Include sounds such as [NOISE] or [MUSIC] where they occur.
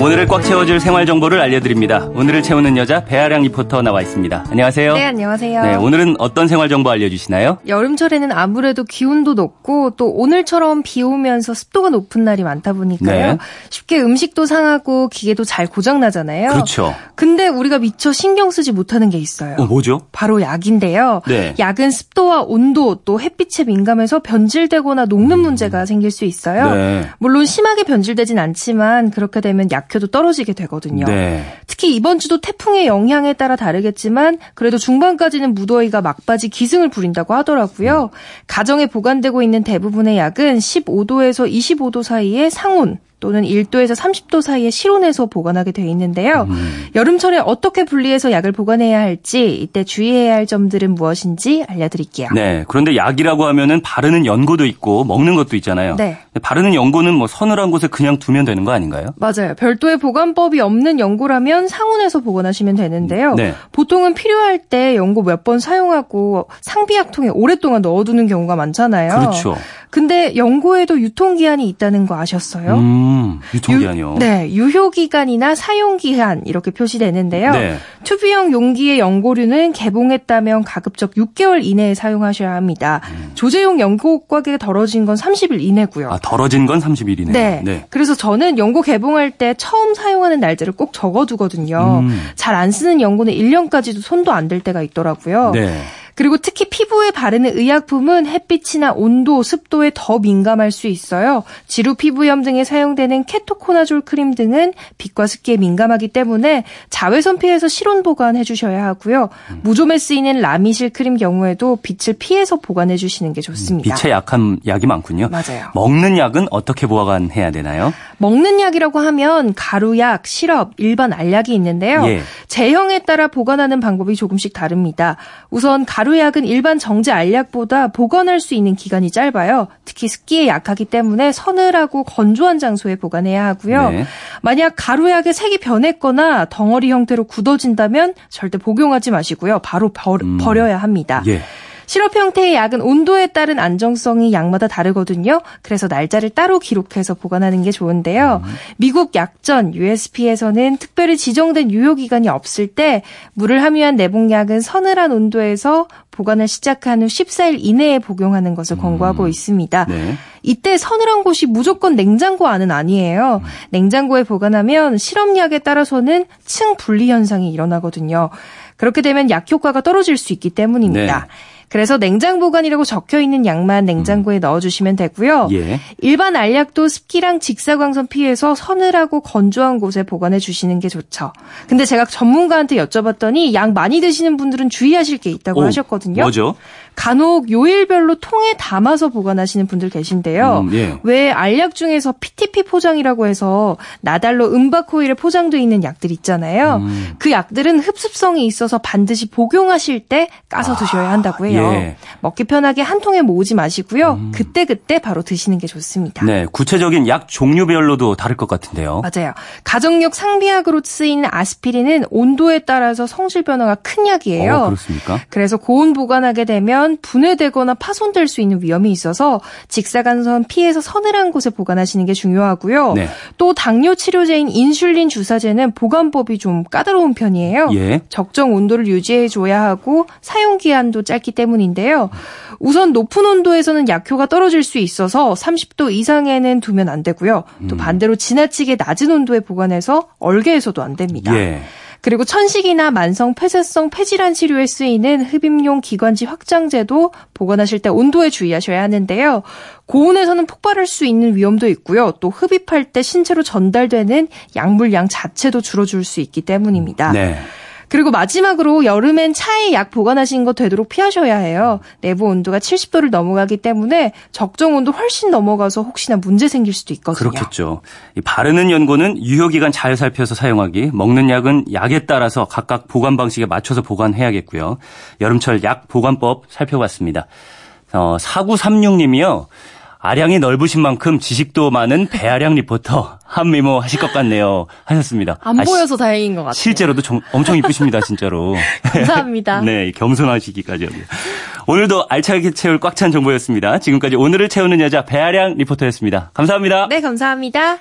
오늘을 꽉 채워줄 생활 정보를 알려드립니다. 오늘을 채우는 여자 배아량 리포터 나와 있습니다. 안녕하세요. 네, 안녕하세요. 네, 오늘은 어떤 생활 정보 알려주시나요? 여름철에는 아무래도 기온도 높고 또 오늘처럼 비 오면서 습도가 높은 날이 많다 보니까요. 네. 쉽게 음식도 상하고 기계도 잘 고장 나잖아요. 그렇죠. 근데 우리가 미처 신경 쓰지 못하는 게 있어요. 어, 뭐죠? 바로 약인데요. 네. 약은 습도와 온도 또 햇빛에 민감해서 변질되거나 녹는 문제가 생길 수 있어요. 네. 물론 심하게 변질되진 않지만 그렇게 되면 약 효도 떨어지게 되거든요. 네. 특히 이번 주도 태풍의 영향에 따라 다르겠지만 그래도 중반까지는 무더위가 막바지 기승을 부린다고 하더라고요. 가정에 보관되고 있는 대부분의 약은 15도에서 25도 사이의 상온 또는 1도에서 30도 사이의 실온에서 보관하게 되어 있는데요. 여름철에 어떻게 분리해서 약을 보관해야 할지 이때 주의해야 할 점들은 무엇인지 알려드릴게요. 네. 그런데 약이라고 하면은 바르는 연고도 있고 먹는 것도 있잖아요. 네. 바르는 연고는 뭐 서늘한 곳에 그냥 두면 되는 거 아닌가요? 맞아요. 별도의 보관법이 없는 연고라면 상온에서 보관하시면 되는데요. 네. 보통은 필요할 때 연고 몇 번 사용하고 상비약통에 오랫동안 넣어두는 경우가 많잖아요. 그렇죠. 근데 연고에도 유통기한이 있다는 거 아셨어요? 음, 유통기한이요. 유, 네, 유효기간이나 사용기한 이렇게 표시되는데요. 네. 투비형 용기의 연고류는 개봉했다면 가급적 6개월 이내에 사용하셔야 합니다. 조제용 연고 가격이 덜어진 건 30일 이내고요. 음. 아, 덜어진 건 30일이네요. 네. 그래서 저는 연고 개봉할 때 처음 사용하는 날짜를 꼭 적어두거든요. 음. 잘안 쓰는 연고는 1년까지도 손도 안 댈 때가 있더라고요. 네. 그리고 특히 피부에 바르는 의약품은 햇빛이나 온도, 습도에 더 민감할 수 있어요. 지루 피부염 등에 사용되는 케토코나졸 크림 등은 빛과 습기에 민감하기 때문에 자외선 피해서 실온 보관해 주셔야 하고요. 음. 무좀에 쓰이는 라미실 크림 경우에도 빛을 피해서 보관해 주시는 게 좋습니다. 빛에 약한 약이 많군요. 맞아요. 먹는 약은 어떻게 보관해야 되나요? 먹는 약이라고 하면 가루약, 시럽, 일반 알약이 있는데요. 예. 제형에 따라 보관하는 방법이 조금씩 다릅니다. 우선 가루 약은 일반 정제 알약보다 보관할 수 있는 기간이 짧아요. 특히 습기에 약하기 때문에 서늘하고 건조한 장소에 보관해야 하고요. 네. 만약 가루약의 색이 변했거나 덩어리 형태로 굳어진다면 절대 복용하지 마시고요. 바로 버, 음. 버려야 합니다. 예. 시럽 형태의 약은 온도에 따른 안정성이 약마다 다르거든요. 그래서 날짜를 따로 기록해서 보관하는 게 좋은데요. 미국 약전 USP에서는 특별히 지정된 유효 기간이 없을 때 물을 함유한 내복약은 서늘한 온도에서 보관을 시작한 후 14일 이내에 복용하는 것을 권고하고 있습니다. 네. 이때 서늘한 곳이 무조건 냉장고 안은 아니에요. 냉장고에 보관하면 실험약에 따라서는 층 분리 현상이 일어나거든요. 그렇게 되면 약 효과가 떨어질 수 있기 때문입니다. 네. 그래서 냉장 보관이라고 적혀 있는 약만 냉장고에 넣어주시면 되고요. 예. 일반 알약도 습기랑 직사광선 피해서 서늘하고 건조한 곳에 보관해 주시는 게 좋죠. 근데 제가 전문가한테 여쭤봤더니 약 많이 드시는 분들은 주의하실 게 있다고 오, 하셨거든요. 뭐죠? 간혹 요일별로 통에 담아서 보관하시는 분들 계신데요. 음, 예. 왜 알약 중에서 PTP 포장이라고 해서 나달로 은바코일에 포장돼 있는 약들 있잖아요. 음. 그 약들은 흡습성이 있어서 반드시 복용하실 때 까서 드셔야 한다고 해요. 예. 먹기 편하게 한 통에 모으지 마시고요. 그때 그때 바로 드시는 게 좋습니다. 네, 구체적인 약 종류별로도 다를 것 같은데요. 맞아요. 가정용 상비약으로 쓰이는 아스피린은 온도에 따라서 성질 변화가 큰 약이에요. 어, 그렇습니까? 그래서 고온 보관하게 되면 분해되거나 파손될 수 있는 위험이 있어서 직사광선 피해서 서늘한 곳에 보관하시는 게 중요하고요. 네. 또 당뇨 치료제인 인슐린 주사제는 보관법이 좀 까다로운 편이에요. 예. 적정 온도를 유지해 줘야 하고 사용 기한도 짧기 때문인데요. 우선 높은 온도에서는 약효가 떨어질 수 있어서 30도 이상에는 두면 안 되고요. 음. 또 반대로 지나치게 낮은 온도에 보관해서 얼개해서도 안 됩니다. 예. 그리고 천식이나 만성 폐쇄성 폐질환 치료에 쓰이는 흡입용 기관지 확장제도 보관하실 때 온도에 주의하셔야 하는데요. 고온에서는 폭발할 수 있는 위험도 있고요. 또 흡입할 때 신체로 전달되는 약물량 자체도 줄어들 수 있기 때문입니다. 네. 그리고 마지막으로 여름엔 차에 약 보관하시는 거 되도록 피하셔야 해요. 내부 온도가 70도를 넘어가기 때문에 적정 온도 훨씬 넘어가서 혹시나 문제 생길 수도 있거든요. 그렇겠죠. 이 바르는 연고는 유효기간 잘 살펴서 사용하기, 먹는 약은 약에 따라서 각각 보관 방식에 맞춰서 보관해야겠고요. 여름철 약 보관법 살펴봤습니다. 어, 4936님이요. 아량이 넓으신 만큼 지식도 많은 배아량 리포터 한미모 하실 것 같네요. 하셨습니다. 안 아, 보여서 다행인 것 같아요. 실제로도 좀, 엄청 이쁘십니다, 진짜로. [LAUGHS] 감사합니다. [LAUGHS] 네, 겸손하시기까지 합니다. 오늘도 알차게 채울 꽉 찬 정보였습니다. 지금까지 오늘을 채우는 여자 배아량 리포터였습니다. 감사합니다. 네, 감사합니다.